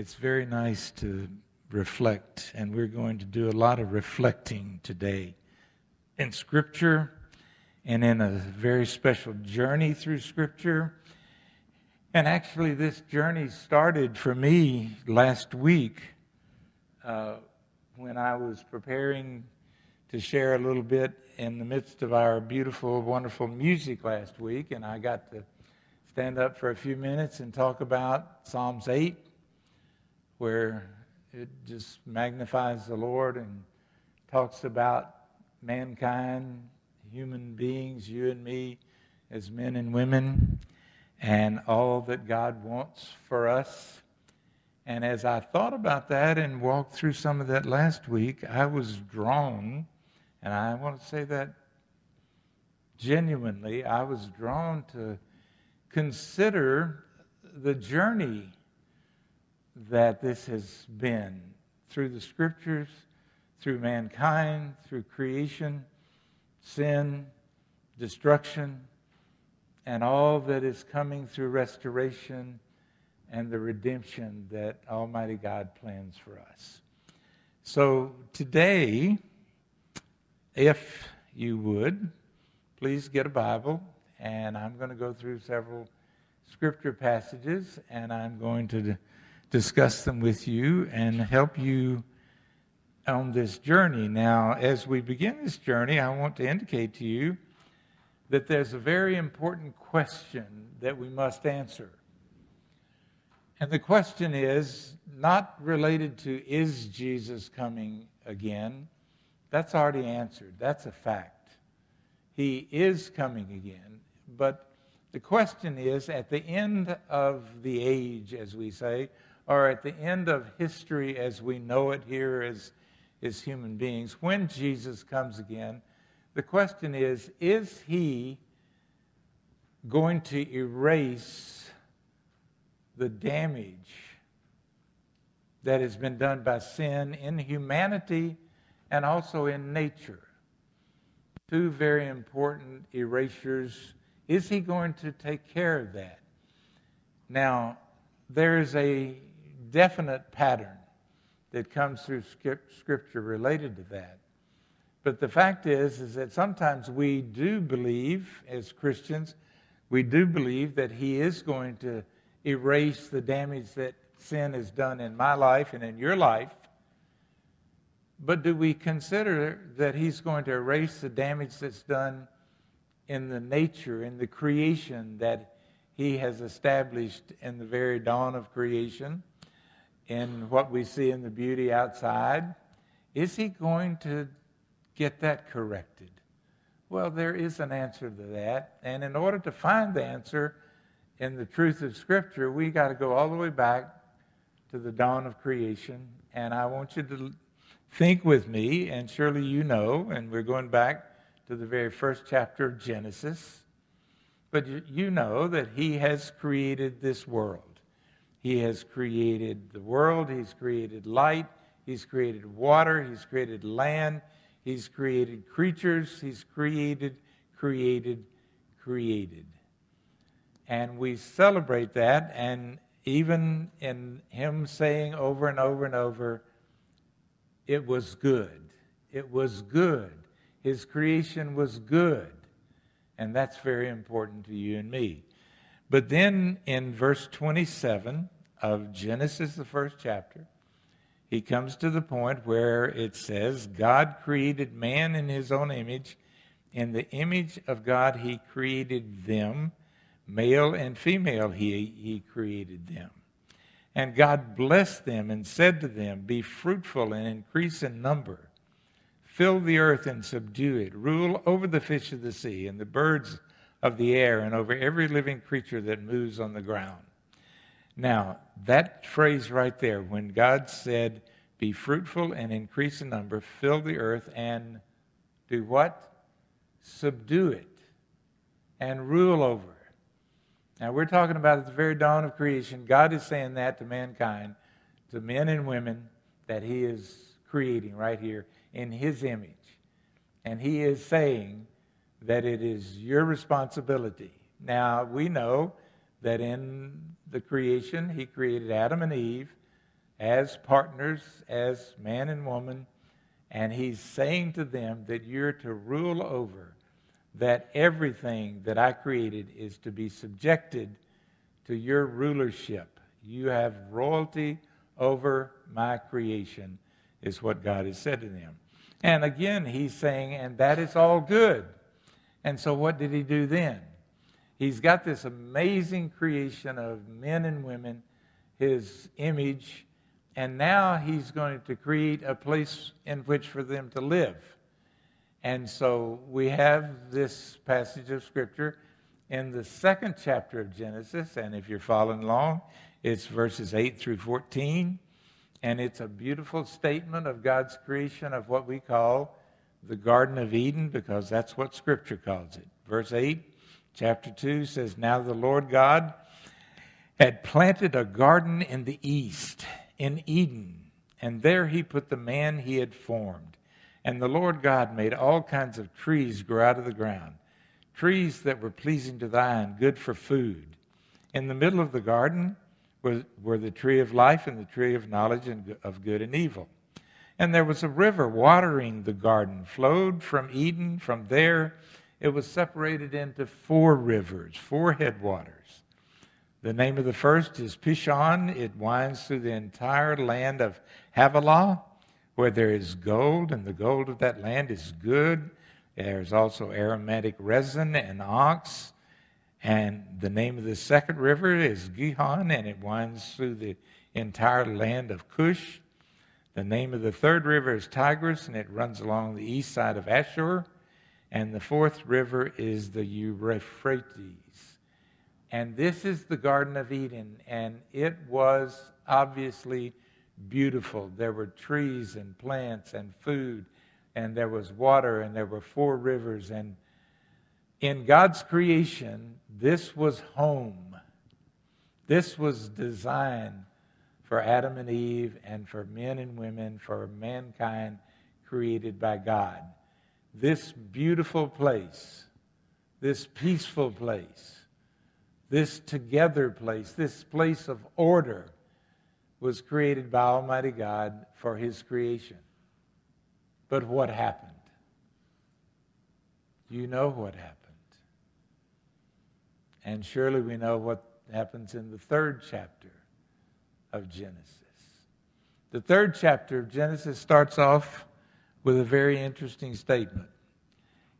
it's very nice to reflect, and we're going to do a lot of reflecting today in Scripture and in a very special journey through Scripture. And actually, this journey started for me last week uh, when I was preparing to share a little bit in the midst of our beautiful, wonderful music last week, and I got to stand up for a few minutes and talk about Psalms 8, where it just magnifies the Lord and talks about mankind, human beings, you and me, as men and women, and all that God wants for us. And as I thought about that and walked through some of that last week, I was drawn, and I want to say that genuinely, I was drawn to consider the journey that this has been through the scriptures, through mankind, through creation, sin, destruction, and all that is coming through restoration and the redemption that Almighty God plans for us. So today, if you would, please get a Bible, and I'm going to go through several scripture passages, and I'm going to discuss them with you and help you on this journey. Now, as we begin this journey, I want to indicate to you that there's a very important question that we must answer. And the question is not related to is Jesus coming again? That's already answered. That's a fact. He is coming again. But the question is at the end of the age, as we say, or at the end of history as we know it here as, as human beings, when Jesus comes again, the question is is he going to erase the damage that has been done by sin in humanity and also in nature? Two very important erasures. Is he going to take care of that? Now, there is a definite pattern that comes through Scripture related to that. But the fact is, is that sometimes we do believe, as Christians, we do believe that He is going to erase the damage that sin has done in my life and in your life. But do we consider that He's going to erase the damage that's done in the nature, in the creation that He has established in the very dawn of creation? In what we see in the beauty outside, is he going to get that corrected? Well, there is an answer to that. And in order to find the answer in the truth of Scripture, we got to go all the way back to the dawn of creation. And I want you to think with me, and surely you know, and we're going back to the very first chapter of Genesis. But you know that He has created this world. He has created the world, He's created light, He's created water, He's created land, He's created creatures, He's created, created, created. And we celebrate that, and even in Him saying over and over and over, it was good. It was good. His creation was good. And that's very important to you and me. But then in verse 27 of Genesis, the first chapter, he comes to the point where it says, God created man in his own image. In the image of God, he created them. Male and female, he, he created them. And God blessed them and said to them, Be fruitful and increase in number. Fill the earth and subdue it. Rule over the fish of the sea and the birds of the air and over every living creature that moves on the ground. Now, that phrase right there, when God said, Be fruitful and increase in number, fill the earth and do what? Subdue it and rule over it. Now, we're talking about at the very dawn of creation. God is saying that to mankind, to men and women that He is creating right here in His image. And He is saying, that it is your responsibility. Now, we know that in the creation, He created Adam and Eve as partners, as man and woman, and he's saying to them that you're to rule over, that everything that I created is to be subjected to your rulership. You have royalty over my creation, is what God has said to them. And again, he's saying, and that is all good. And so, what did he do then? He's got this amazing creation of men and women, his image, and now he's going to create a place in which for them to live. And so we have this passage of Scripture in the second chapter of Genesis. And if you're following along, it's verses 8 through 14. And it's a beautiful statement of God's creation of what we call the Garden of Eden, because that's what Scripture calls it. Verse 8, chapter 2 says, Now the Lord God had planted a garden in the east, in Eden, and there he put the man he had formed. And the Lord God made all kinds of trees grow out of the ground, trees that were pleasing to the eye and good for food. In the middle of the garden, were, were the tree of life and the tree of knowledge and of good and evil. And there was a river watering the garden, flowed from Eden. From there, it was separated into four rivers, four headwaters. The name of the first is Pishon. It winds through the entire land of Havilah, where there is gold, and the gold of that land is good. There's also aromatic resin and onyx. And the name of the second river is Gihon, and it winds through the entire land of Cush. The name of the third river is Tigris, and it runs along the east side of Ashur. And the fourth river is the Euphrates. And this is the Garden of Eden, and it was obviously beautiful. There were trees and plants and food, and there was water, and there were four rivers, and in God's creation, this was home. This was designed for Adam and Eve and for men and women, for mankind created by God. This beautiful place, this peaceful place, this together place, this place of order was created by Almighty God for His creation. But what happened? You know what happened. And surely we know what happens in the third chapter of Genesis. The third chapter of Genesis starts off with a very interesting statement.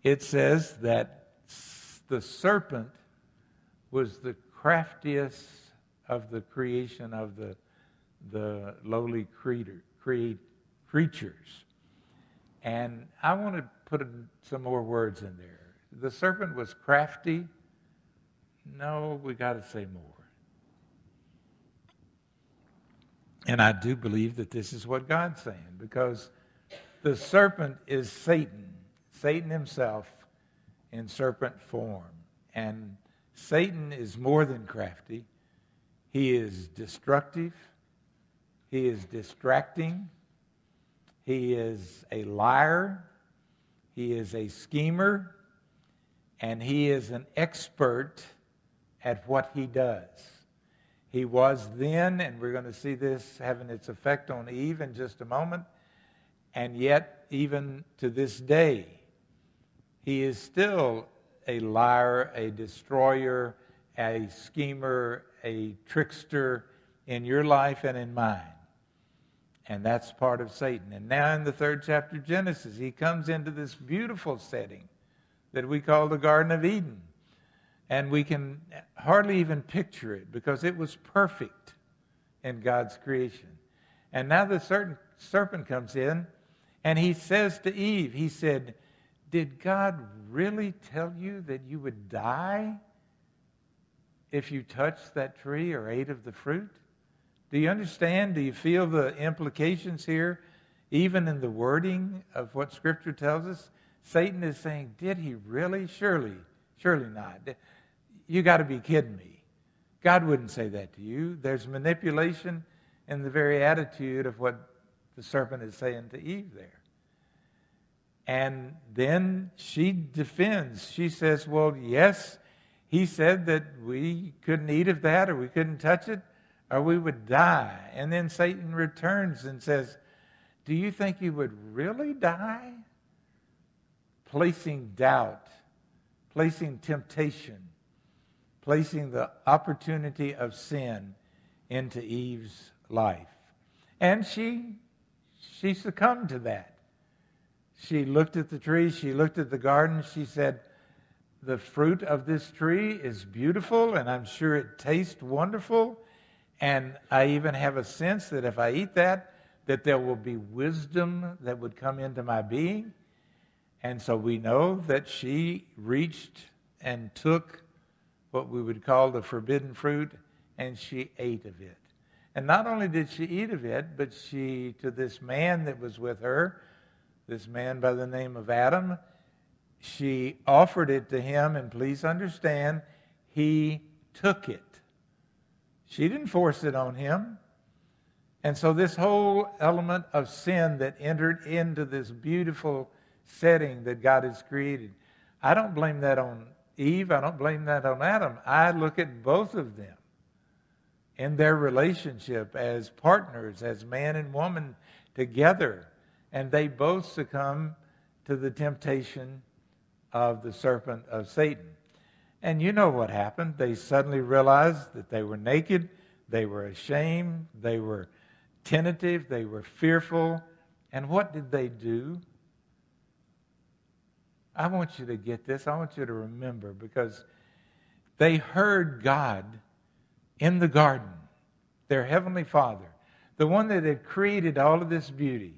It says that the serpent was the craftiest of the creation of the, the lowly creator, creatures. And I want to put some more words in there. The serpent was crafty no, we got to say more. And I do believe that this is what God's saying because the serpent is Satan, Satan himself in serpent form. And Satan is more than crafty, he is destructive, he is distracting, he is a liar, he is a schemer, and he is an expert at what he does. He was then, and we're going to see this having its effect on Eve in just a moment, and yet, even to this day, he is still a liar, a destroyer, a schemer, a trickster in your life and in mine. And that's part of Satan. And now, in the third chapter of Genesis, he comes into this beautiful setting that we call the Garden of Eden. And we can hardly even picture it because it was perfect in God's creation. And now the certain serpent comes in and he says to Eve, He said, Did God really tell you that you would die if you touched that tree or ate of the fruit? Do you understand? Do you feel the implications here, even in the wording of what Scripture tells us? Satan is saying, Did he really? Surely, surely not. You got to be kidding me. God wouldn't say that to you. There's manipulation in the very attitude of what the serpent is saying to Eve there. And then she defends. She says, Well, yes, he said that we couldn't eat of that or we couldn't touch it. or we would die. And then Satan returns and says, Do you think you would really die? Placing doubt, placing temptation, placing the opportunity of sin into Eve's life. And she she succumbed to that. She looked at the tree, she looked at the garden, she said, The fruit of this tree is beautiful, and I'm sure it tastes wonderful. And I even have a sense that if I eat that, that there will be wisdom that would come into my being. And so we know that she reached and took what we would call the forbidden fruit, and she ate of it. And not only did she eat of it, but she, to this man that was with her, this man by the name of Adam, she offered it to him, and please understand, he took it. She didn't force it on him. And so, this whole element of sin that entered into this beautiful setting that God has created, I don't blame that on Eve. I don't blame that on Adam. I look at both of them in their relationship as partners, as man and woman together. And they both succumb to the temptation of the serpent of Satan. And you know what happened. They suddenly realized that they were naked, they were ashamed, they were tentative, they were fearful. And what did they do? I want you to get this. I want you to remember because they heard God in the garden, their heavenly Father, the one that had created all of this beauty,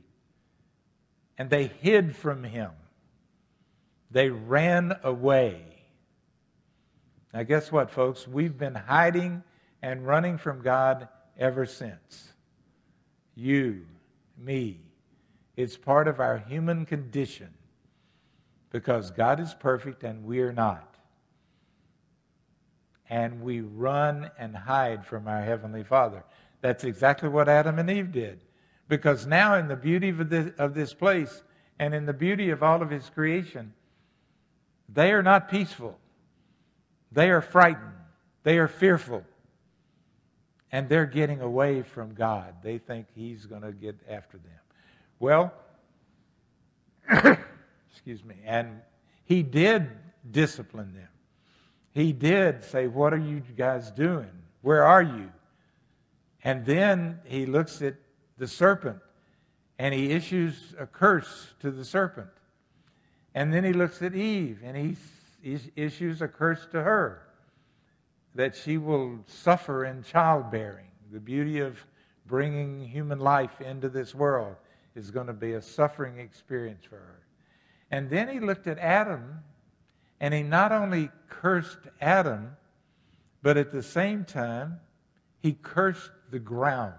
and they hid from him. They ran away. Now, guess what, folks? We've been hiding and running from God ever since. You, me. It's part of our human condition because God is perfect and we are not and we run and hide from our Heavenly Father. That's exactly what Adam and Eve did. Because now, in the beauty of this, of this place and in the beauty of all of His creation, they are not peaceful. They are frightened. They are fearful. And they're getting away from God. They think He's going to get after them. Well, excuse me, and He did discipline them he did say, What are you guys doing? Where are you? And then he looks at the serpent and he issues a curse to the serpent. And then he looks at Eve and he issues a curse to her that she will suffer in childbearing. The beauty of bringing human life into this world is going to be a suffering experience for her. And then he looked at Adam and he not only cursed Adam, but at the same time, he cursed the ground,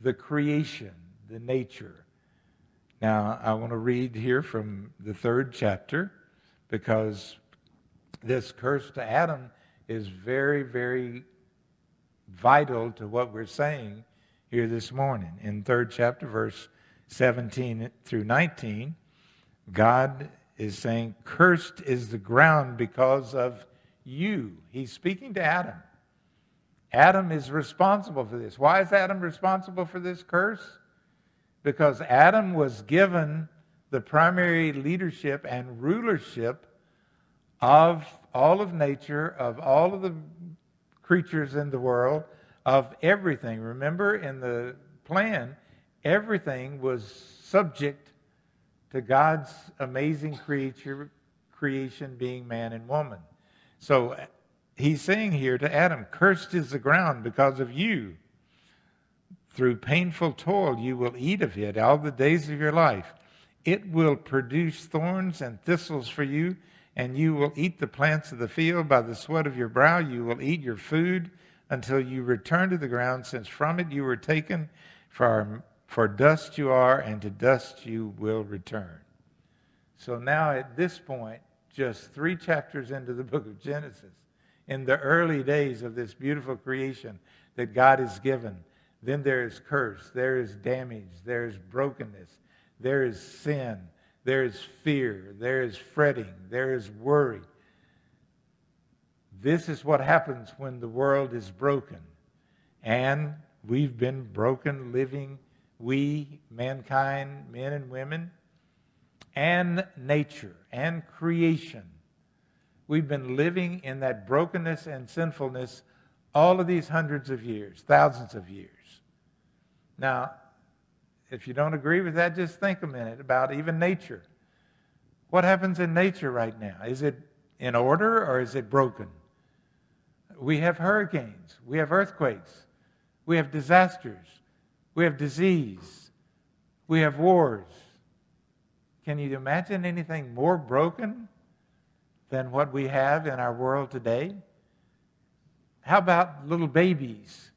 the creation, the nature. Now, I want to read here from the third chapter because this curse to Adam is very, very vital to what we're saying here this morning. In third chapter, verse 17 through 19, God is saying, Cursed is the ground because of you. He's speaking to Adam. Adam is responsible for this. Why is Adam responsible for this curse? Because Adam was given the primary leadership and rulership of all of nature, of all of the creatures in the world, of everything. Remember, in the plan, everything was subject to God's amazing creature, creation being man and woman. So he's saying here to Adam, Cursed is the ground because of you. Through painful toil, you will eat of it all the days of your life. It will produce thorns and thistles for you, and you will eat the plants of the field. By the sweat of your brow, you will eat your food until you return to the ground, since from it you were taken. For for dust you are, and to dust you will return. So now, at this point, just three chapters into the book of Genesis, in the early days of this beautiful creation that God has given, then there is curse, there is damage, there is brokenness, there is sin, there is fear, there is fretting, there is worry. This is what happens when the world is broken. And we've been broken, living, we, mankind, men and women, and nature and creation. We've been living in that brokenness and sinfulness all of these hundreds of years, thousands of years. Now, if you don't agree with that, just think a minute about even nature. What happens in nature right now? Is it in order or is it broken? We have hurricanes, we have earthquakes, we have disasters, we have disease, we have wars. Can you imagine anything more broken than what we have in our world today? How about little babies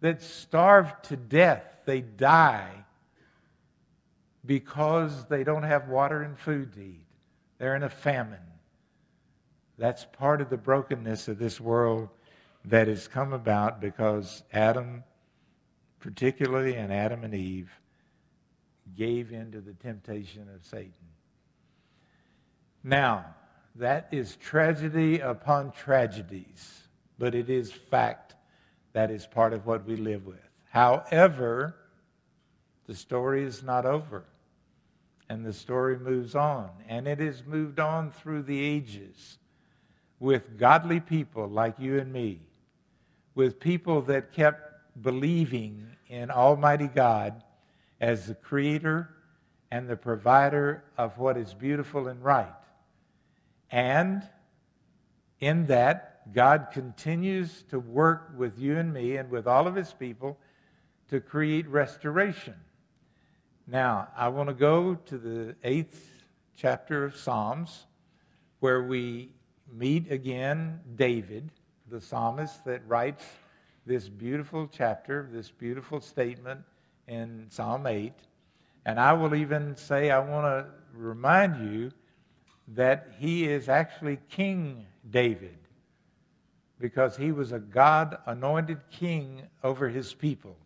that starve to death? They die because they don't have water and food to eat. They're in a famine. That's part of the brokenness of this world that has come about because Adam, particularly, in Adam and Eve, gave in to the temptation of Satan. Now, that is tragedy upon tragedies but it is fact that is part of what we live with. However, the story is not over. And the story moves on. And it has moved on through the ages with godly people like you and me, with people that kept believing in Almighty God as the creator and the provider of what is beautiful and right. And in that, God continues to work with you and me and with all of his people to create restoration. Now, I want to go to the eighth chapter of Psalms where we meet again David, the psalmist that writes this beautiful chapter, this beautiful statement in Psalm 8. And I will even say, I want to remind you that he is actually King David because he was a God anointed king over his people.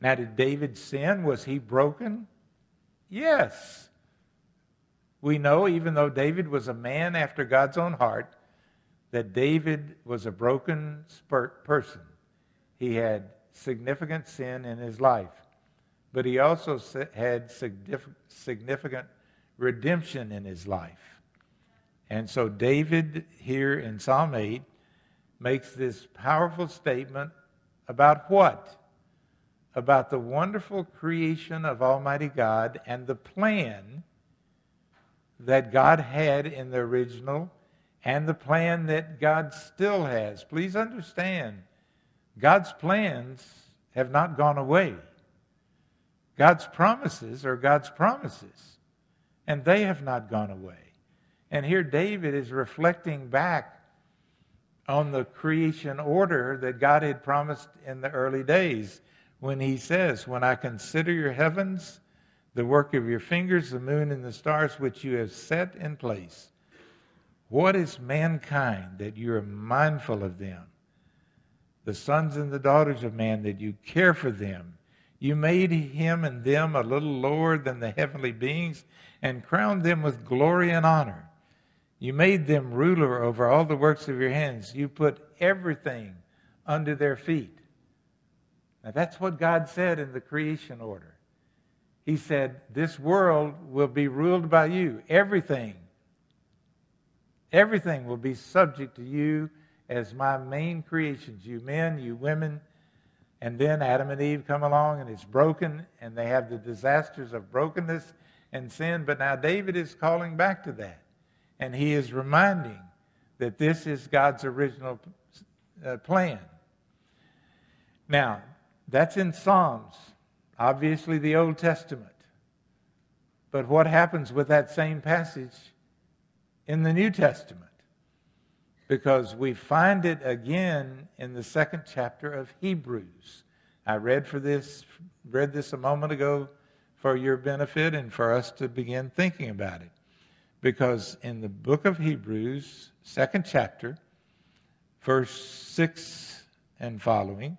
Now, did David sin? Was he broken? Yes. We know, even though David was a man after God's own heart, that David was a broken person. He had significant sin in his life, but he also had significant redemption in his life. And so, David, here in Psalm 8, makes this powerful statement about what? About the wonderful creation of Almighty God and the plan that God had in the original and the plan that God still has. Please understand, God's plans have not gone away. God's promises are God's promises, and they have not gone away. And here David is reflecting back on the creation order that God had promised in the early days when he says, When I consider your heavens, the work of your fingers, the moon and the stars which you have set in place, what is mankind that you are mindful of them? The sons and the daughters of man that you care for them. You made him and them a little lower than the heavenly beings and crowned them with glory and honor. You made them ruler over all the works of your hands. You put everything under their feet. Now, that's what God said in the creation order. He said, This world will be ruled by you. Everything. Everything will be subject to you as my main creations. You men, you women. And then Adam and Eve come along and it's broken, and they have the disasters of brokenness and sin. But now David is calling back to that. And he is reminding that this is God's original uh, plan. Now, that's in Psalms, obviously the Old Testament. But what happens with that same passage in the New Testament? Because we find it again in the second chapter of Hebrews. I read for this read this a moment ago for your benefit and for us to begin thinking about it. Because in the book of Hebrews, second chapter, verse 6 and following,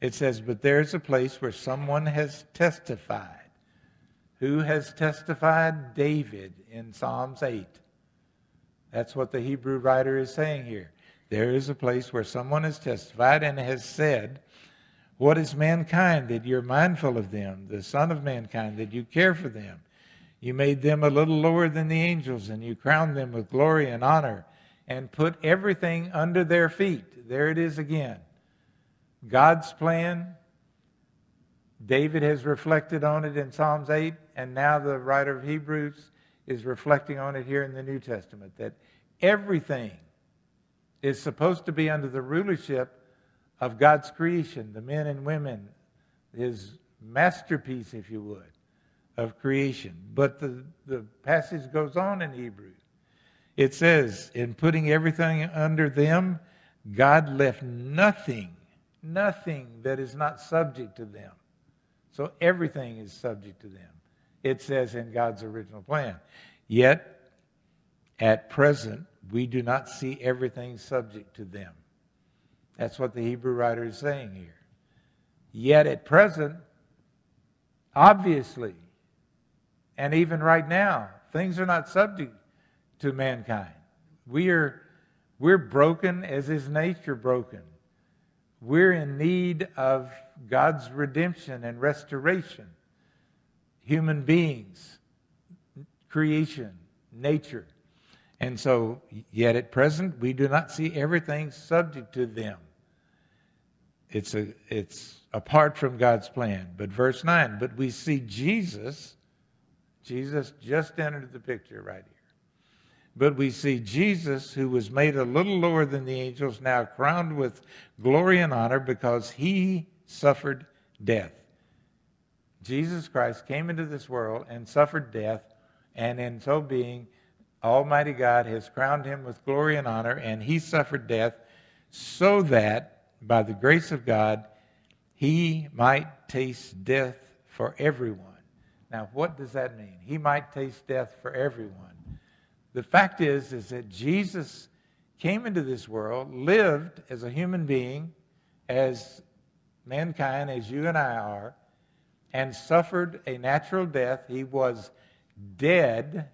it says, But there's a place where someone has testified. Who has testified? David in Psalms 8. That's what the Hebrew writer is saying here. There is a place where someone has testified and has said, What is mankind that you're mindful of them? The Son of Mankind that you care for them? You made them a little lower than the angels, and you crowned them with glory and honor, and put everything under their feet. There it is again. God's plan. David has reflected on it in Psalms 8, and now the writer of Hebrews is reflecting on it here in the New Testament that everything is supposed to be under the rulership of God's creation, the men and women, his masterpiece, if you would, of creation. But the, the passage goes on in Hebrews. It says, in putting everything under them, God left nothing, nothing that is not subject to them. So everything is subject to them. It says in God's original plan. Yet, at present, we do not see everything subject to them. That's what the Hebrew writer is saying here. Yet at present, obviously, and even right now, things are not subject to mankind. We are we're broken as is nature broken. We're in need of God's redemption and restoration. Human beings, creation, nature. And so, yet at present, we do not see everything subject to them. It's, a, it's apart from God's plan. But verse 9, but we see Jesus, Jesus just entered the picture right here. But we see Jesus, who was made a little lower than the angels, now crowned with glory and honor because he suffered death. Jesus Christ came into this world and suffered death, and in so being, Almighty God has crowned him with glory and honor, and he suffered death so that, by the grace of God, he might taste death for everyone. Now, what does that mean? He might taste death for everyone. The fact is, is that Jesus came into this world, lived as a human being, as mankind, as you and I are, and suffered a natural death. He was dead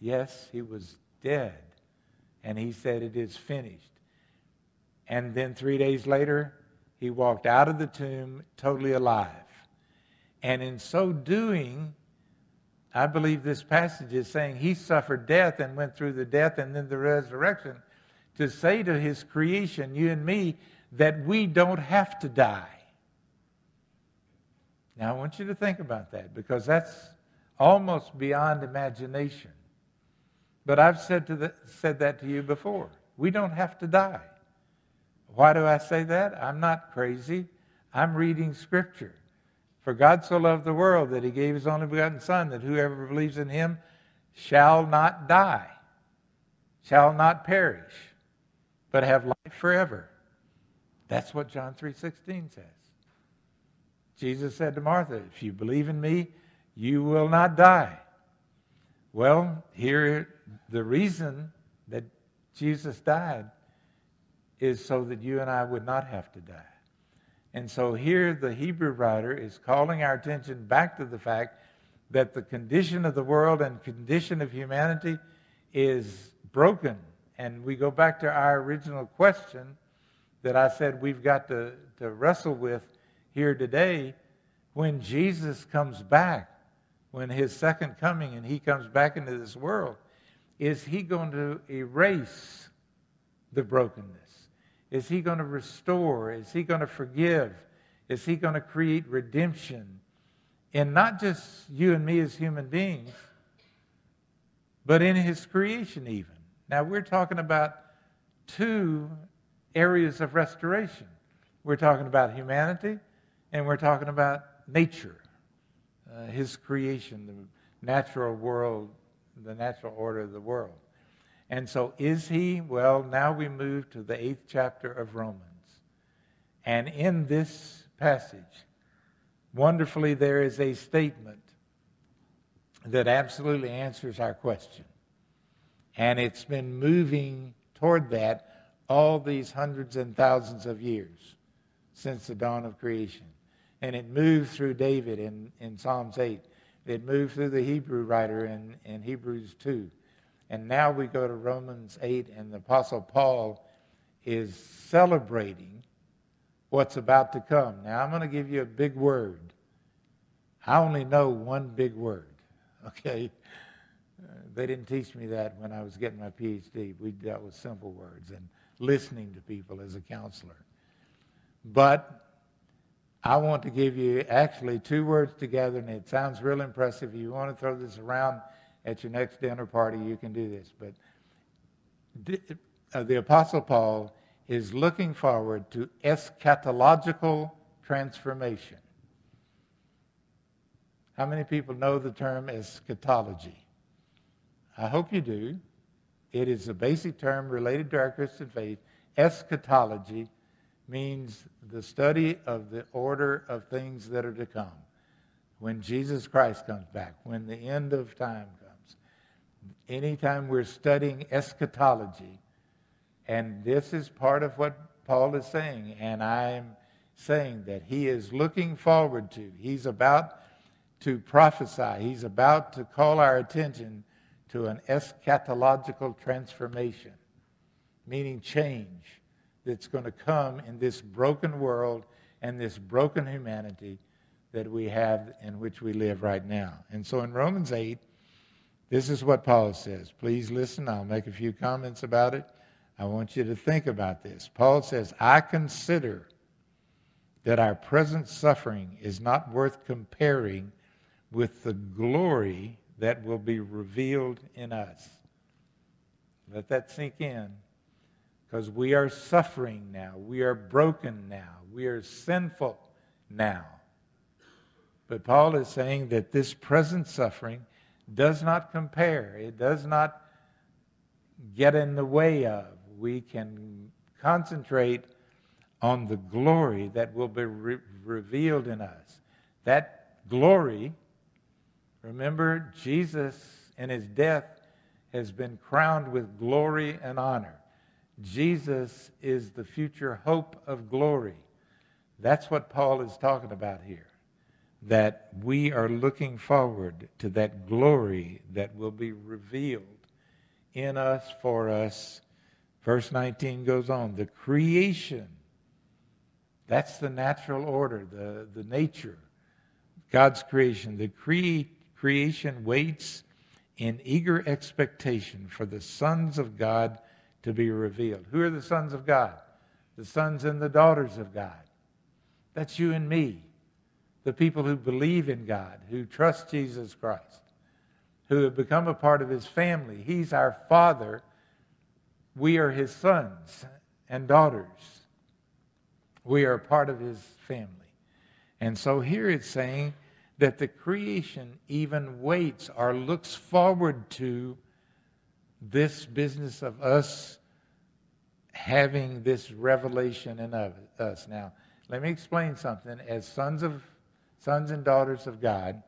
Yes, he was dead. And he said, It is finished. And then three days later, he walked out of the tomb totally alive. And in so doing, I believe this passage is saying he suffered death and went through the death and then the resurrection to say to his creation, you and me, that we don't have to die. Now, I want you to think about that because that's almost beyond imagination. But I've said, to the, said that to you before. We don't have to die. Why do I say that? I'm not crazy. I'm reading Scripture. For God so loved the world that he gave his only begotten Son, that whoever believes in him shall not die, shall not perish, but have life forever. That's what John 3:16 says. Jesus said to Martha, "If you believe in me, you will not die." Well, here the reason that Jesus died is so that you and I would not have to die. And so here the Hebrew writer is calling our attention back to the fact that the condition of the world and condition of humanity is broken. And we go back to our original question that I said we've got to, to wrestle with here today. When Jesus comes back, when his second coming and he comes back into this world, is he going to erase the brokenness? Is he going to restore? Is he going to forgive? Is he going to create redemption in not just you and me as human beings, but in his creation, even? Now, we're talking about two areas of restoration. We're talking about humanity, and we're talking about nature, uh, his creation, the natural world the natural order of the world. And so, is he? Well, now we move to the eighth chapter of Romans. And in this passage, wonderfully, there is a statement that absolutely answers our question. And it's been moving toward that all these hundreds and thousands of years since the dawn of creation. And it moved through David in, in Psalms 8 it moved through the Hebrew writer in, in Hebrews 2. And now we go to Romans 8, and the Apostle Paul is celebrating what's about to come. Now, I'm going to give you a big word. I only know one big word, okay? They didn't teach me that when I was getting my PhD. We dealt with simple words and listening to people as a counselor. But I want to give you actually two words together, and it sounds real impressive. If you want to throw this around at your next dinner party, you can do this. But uh, the Apostle Paul is looking forward to eschatological transformation. How many people know the term eschatology? I hope you do. It is a basic term related to our Christian faith. Eschatology means the study of the order of things that are to come. When Jesus Christ comes back, when the end of time comes. Anytime we're studying eschatology, and this is part of what Paul is saying, and I'm saying that he is looking forward to, he's about to prophesy, he's about to call our attention to an eschatological transformation, meaning change that's going to come in this broken world and this broken humanity that we have in which we live right now. And so in Romans 8, this is what Paul says. Please listen. I'll make a few comments about it. I want you to think about this. Paul says, I consider that our present suffering is not worth comparing with the glory that will be revealed in us. Let that sink in because we are suffering now. We are broken now. We are sinful now. But Paul is saying that this present suffering does not compare, it does not get in the way of. We can concentrate on the glory that will be re- revealed in us. That glory, remember, Jesus in his death has been crowned with glory and honor. Jesus is the future hope of glory. That's what Paul is talking about here. That we are looking forward to that glory that will be revealed in us, for us. Verse 19 goes on the creation. That's the natural order, the, the nature, God's creation. The cre- creation waits in eager expectation for the sons of God to be revealed. Who are the sons of God? The sons and the daughters of God. That's you and me, the people who believe in God, who trust Jesus Christ, who have become a part of his family. He's our Father. We are his sons and daughters. We are part of his family. And so here it's saying that the creation even waits or looks forward to this business of us having this revelation in us. Now, let me explain something. As sons of sons and daughters of God,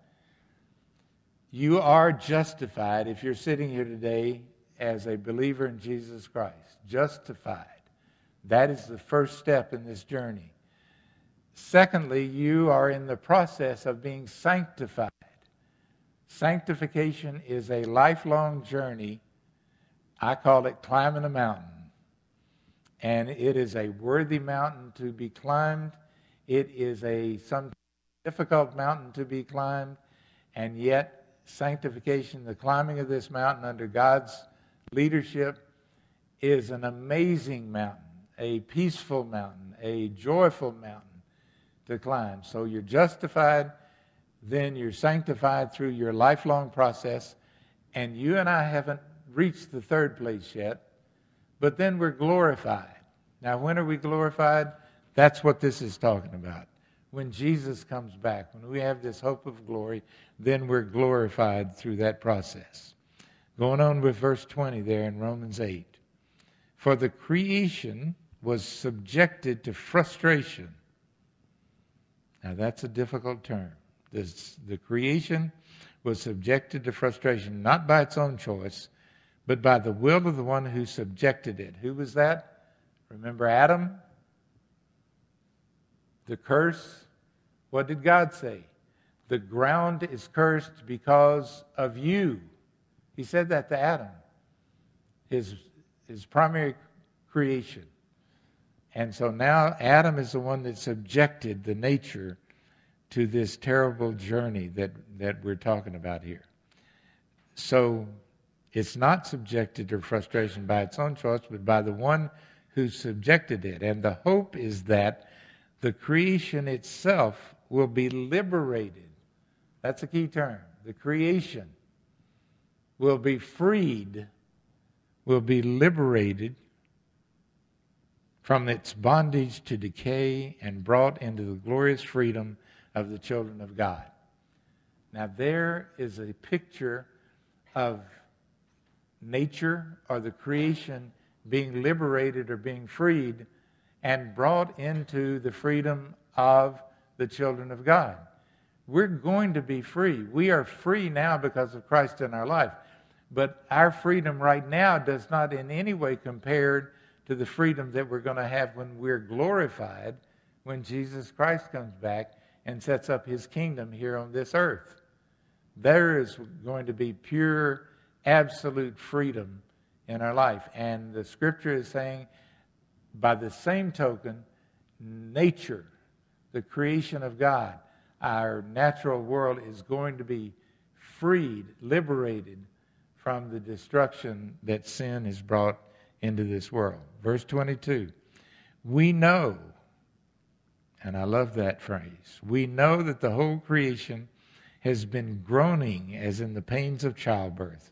you are justified if you're sitting here today as a believer in Jesus Christ. Justified. That is the first step in this journey. Secondly, you are in the process of being sanctified. Sanctification is a lifelong journey. I call it climbing a mountain and it is a worthy mountain to be climbed. It is a some difficult mountain to be climbed, and yet sanctification, the climbing of this mountain under God's leadership, is an amazing mountain, a peaceful mountain, a joyful mountain to climb. So you're justified, then you're sanctified through your lifelong process, and you and I haven't reached the third place yet but then we're glorified. Now, when are we glorified? That's what this is talking about. When Jesus comes back, when we have this hope of glory, then we're glorified through that process. Going on with verse 20 there in Romans 8. For the creation was subjected to frustration. Now, that's a difficult term. This, the creation was subjected to frustration, not by its own choice, but by the will of the one who subjected it. Who was that? Remember Adam? The curse. What did God say? The ground is cursed because of you. He said that to Adam, his, his primary creation. And so now Adam is the one that subjected the nature to this terrible journey that, that we're talking about here. So it's not subjected to frustration by its own choice, but by the one who subjected it. And the hope is that the creation itself will be liberated. That's a key term. The creation will be freed, will be liberated from its bondage to decay and brought into the glorious freedom of the children of God. Now, there is a picture of nature or the creation being liberated or being freed and brought into the freedom of the children of God. We're going to be free. We are free now because of Christ in our life. But our freedom right now does not in any way compare to the freedom that we're going to have when we're glorified, when Jesus Christ comes back and sets up his kingdom here on this earth. There is going to be pure, absolute freedom in our life. And the scripture is saying, by the same token, nature, the creation of God, our natural world is going to be freed, liberated from the destruction that sin has brought into this world. Verse 22 We know, and I love that phrase, we know that the whole creation has been groaning as in the pains of childbirth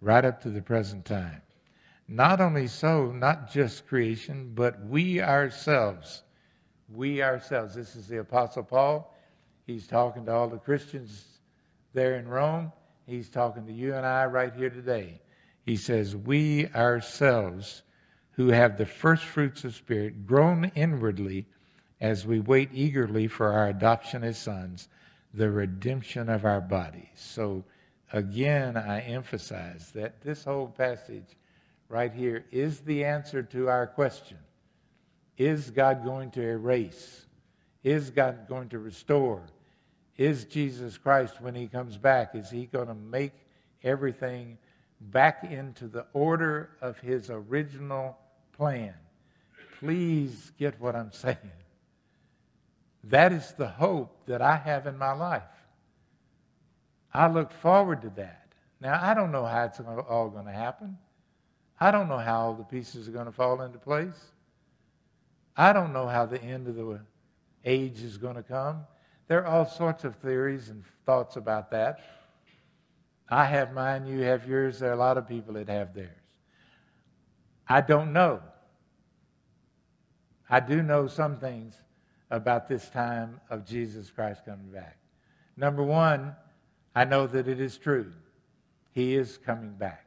right up to the present time. Not only so, not just creation, but we ourselves. We ourselves. This is the Apostle Paul. He's talking to all the Christians there in Rome. He's talking to you and I right here today. He says, We ourselves, who have the first fruits of Spirit, groan inwardly as we wait eagerly for our adoption as sons, the redemption of our bodies. So, again, I emphasize that this whole passage right here is the answer to our question Is God going to erase? Is God going to restore? Is Jesus Christ, when he comes back, is he going to make everything back into the order of his original plan? Please get what I'm saying. That is the hope that I have in my life. I look forward to that. Now, I don't know how it's all going to happen. I don't know how all the pieces are going to fall into place. I don't know how the end of the age is going to come. There are all sorts of theories and thoughts about that. I have mine, you have yours. There are a lot of people that have theirs. I don't know. I do know some things about this time of Jesus Christ coming back. Number one, I know that it is true. He is coming back.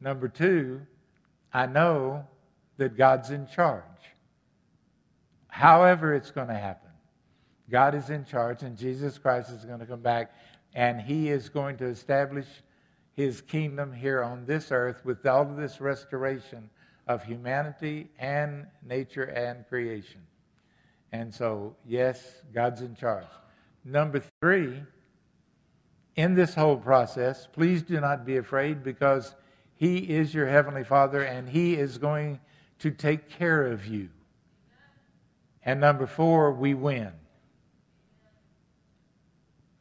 Number two, I know that God's in charge. However, it's going to happen. God is in charge, and Jesus Christ is going to come back, and He is going to establish His kingdom here on this earth with all of this restoration of humanity and nature and creation. And so, yes, God's in charge. Number three, in this whole process, please do not be afraid because He is your Heavenly Father and He is going to take care of you. And number four, we win.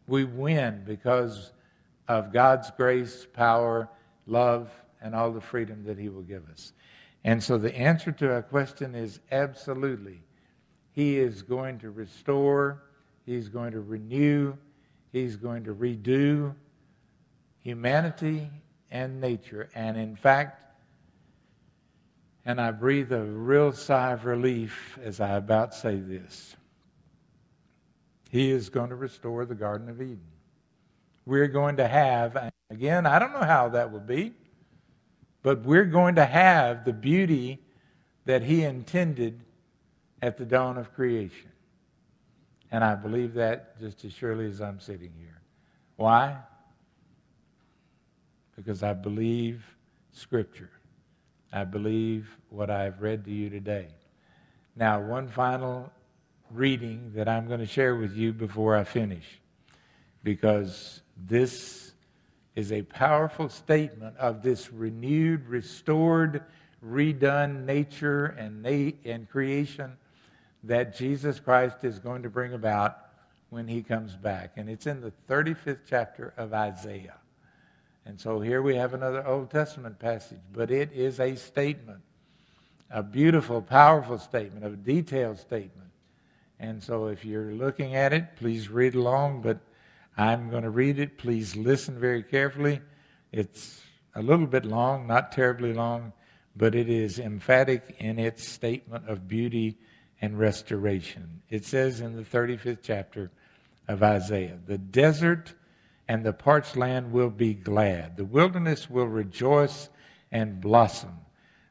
We win because of God's grace, power, love, and all the freedom that He will give us. And so the answer to our question is absolutely. He is going to restore, He's going to renew, He's going to redo humanity and nature. And in fact, and I breathe a real sigh of relief as I about say this. He is going to restore the Garden of Eden. We're going to have, again, I don't know how that will be, but we're going to have the beauty that He intended at the dawn of creation. And I believe that just as surely as I'm sitting here. Why? Because I believe Scripture. I believe what I've read to you today. Now, one final reading that I'm going to share with you before I finish, because this is a powerful statement of this renewed, restored redone nature and, na- and creation that Jesus Christ is going to bring about when he comes back. And it's in the 35th chapter of Isaiah. And so here we have another Old Testament passage, but it is a statement, a beautiful, powerful statement, a detailed statement. And so if you're looking at it, please read along, but I'm going to read it. Please listen very carefully. It's a little bit long, not terribly long, but it is emphatic in its statement of beauty and restoration. It says in the 35th chapter of Isaiah The desert and the parched land will be glad, the wilderness will rejoice and blossom.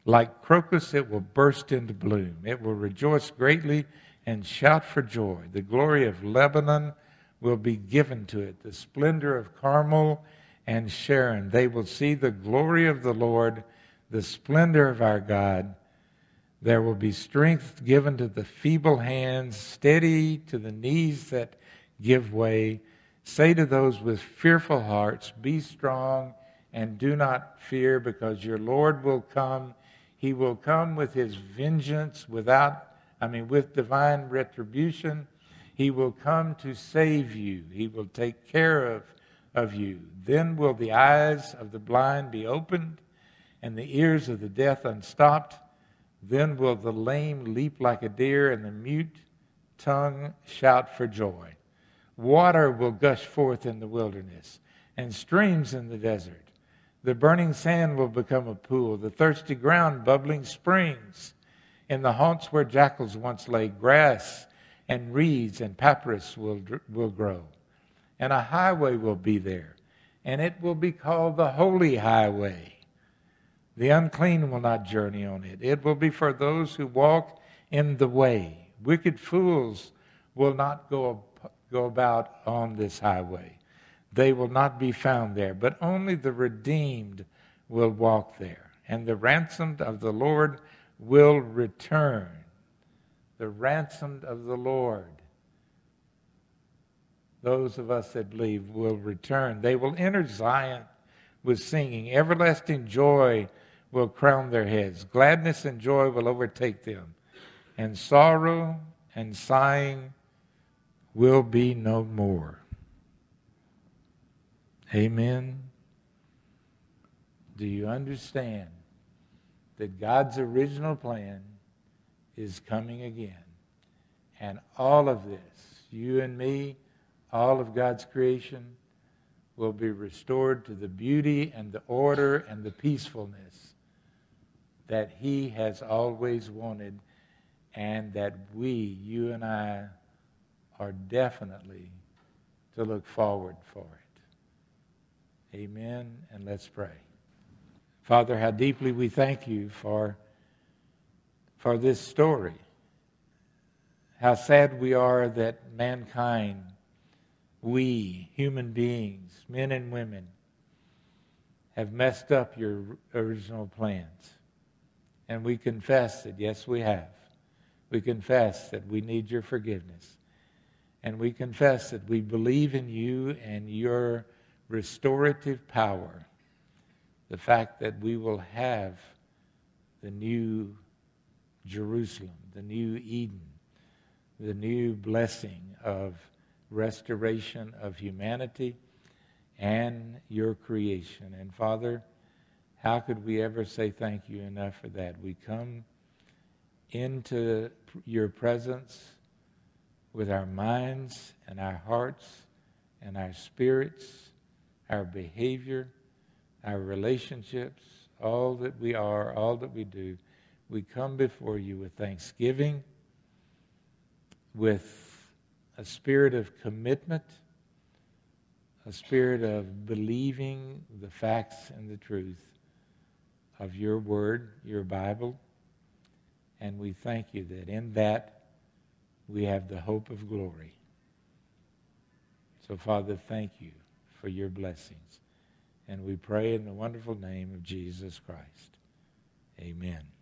Like crocus, it will burst into bloom. It will rejoice greatly and shout for joy. The glory of Lebanon will be given to it, the splendor of Carmel and Sharon. They will see the glory of the Lord, the splendor of our God. There will be strength given to the feeble hands, steady to the knees that give way. Say to those with fearful hearts, Be strong and do not fear, because your Lord will come. He will come with his vengeance without, I mean, with divine retribution. He will come to save you. He will take care of of you. Then will the eyes of the blind be opened and the ears of the deaf unstopped. Then will the lame leap like a deer and the mute tongue shout for joy. Water will gush forth in the wilderness and streams in the desert. The burning sand will become a pool, the thirsty ground bubbling springs. In the haunts where jackals once lay, grass and reeds and papyrus will, will grow and a highway will be there, and it will be called the Holy Highway. The unclean will not journey on it. It will be for those who walk in the way. Wicked fools will not go, go about on this highway. They will not be found there, but only the redeemed will walk there. And the ransomed of the Lord will return. The ransomed of the Lord those of us that believe will return. They will enter Zion with singing. Everlasting joy will crown their heads. Gladness and joy will overtake them. And sorrow and sighing will be no more. Amen. Do you understand that God's original plan is coming again? And all of this, you and me, all of God's creation will be restored to the beauty and the order and the peacefulness that He has always wanted, and that we, you and I, are definitely to look forward for it. Amen. And let's pray. Father, how deeply we thank you for, for this story. How sad we are that mankind we, human beings, men and women, have messed up your original plans. And we confess that, yes, we have. We confess that we need your forgiveness. And we confess that we believe in you and your restorative power. The fact that we will have the new Jerusalem, the new Eden, the new blessing of restoration of humanity and your creation. And Father, how could we ever say thank you enough for that? We come into your presence with our minds and our hearts and our spirits, our behavior, our relationships, all that we are, all that we do. We come before you with thanksgiving, with a spirit of commitment, a spirit of believing the facts and the truth of your word, your Bible. And we thank you that in that we have the hope of glory. So, Father, thank you for your blessings. And we pray in the wonderful name of Jesus Christ. Amen.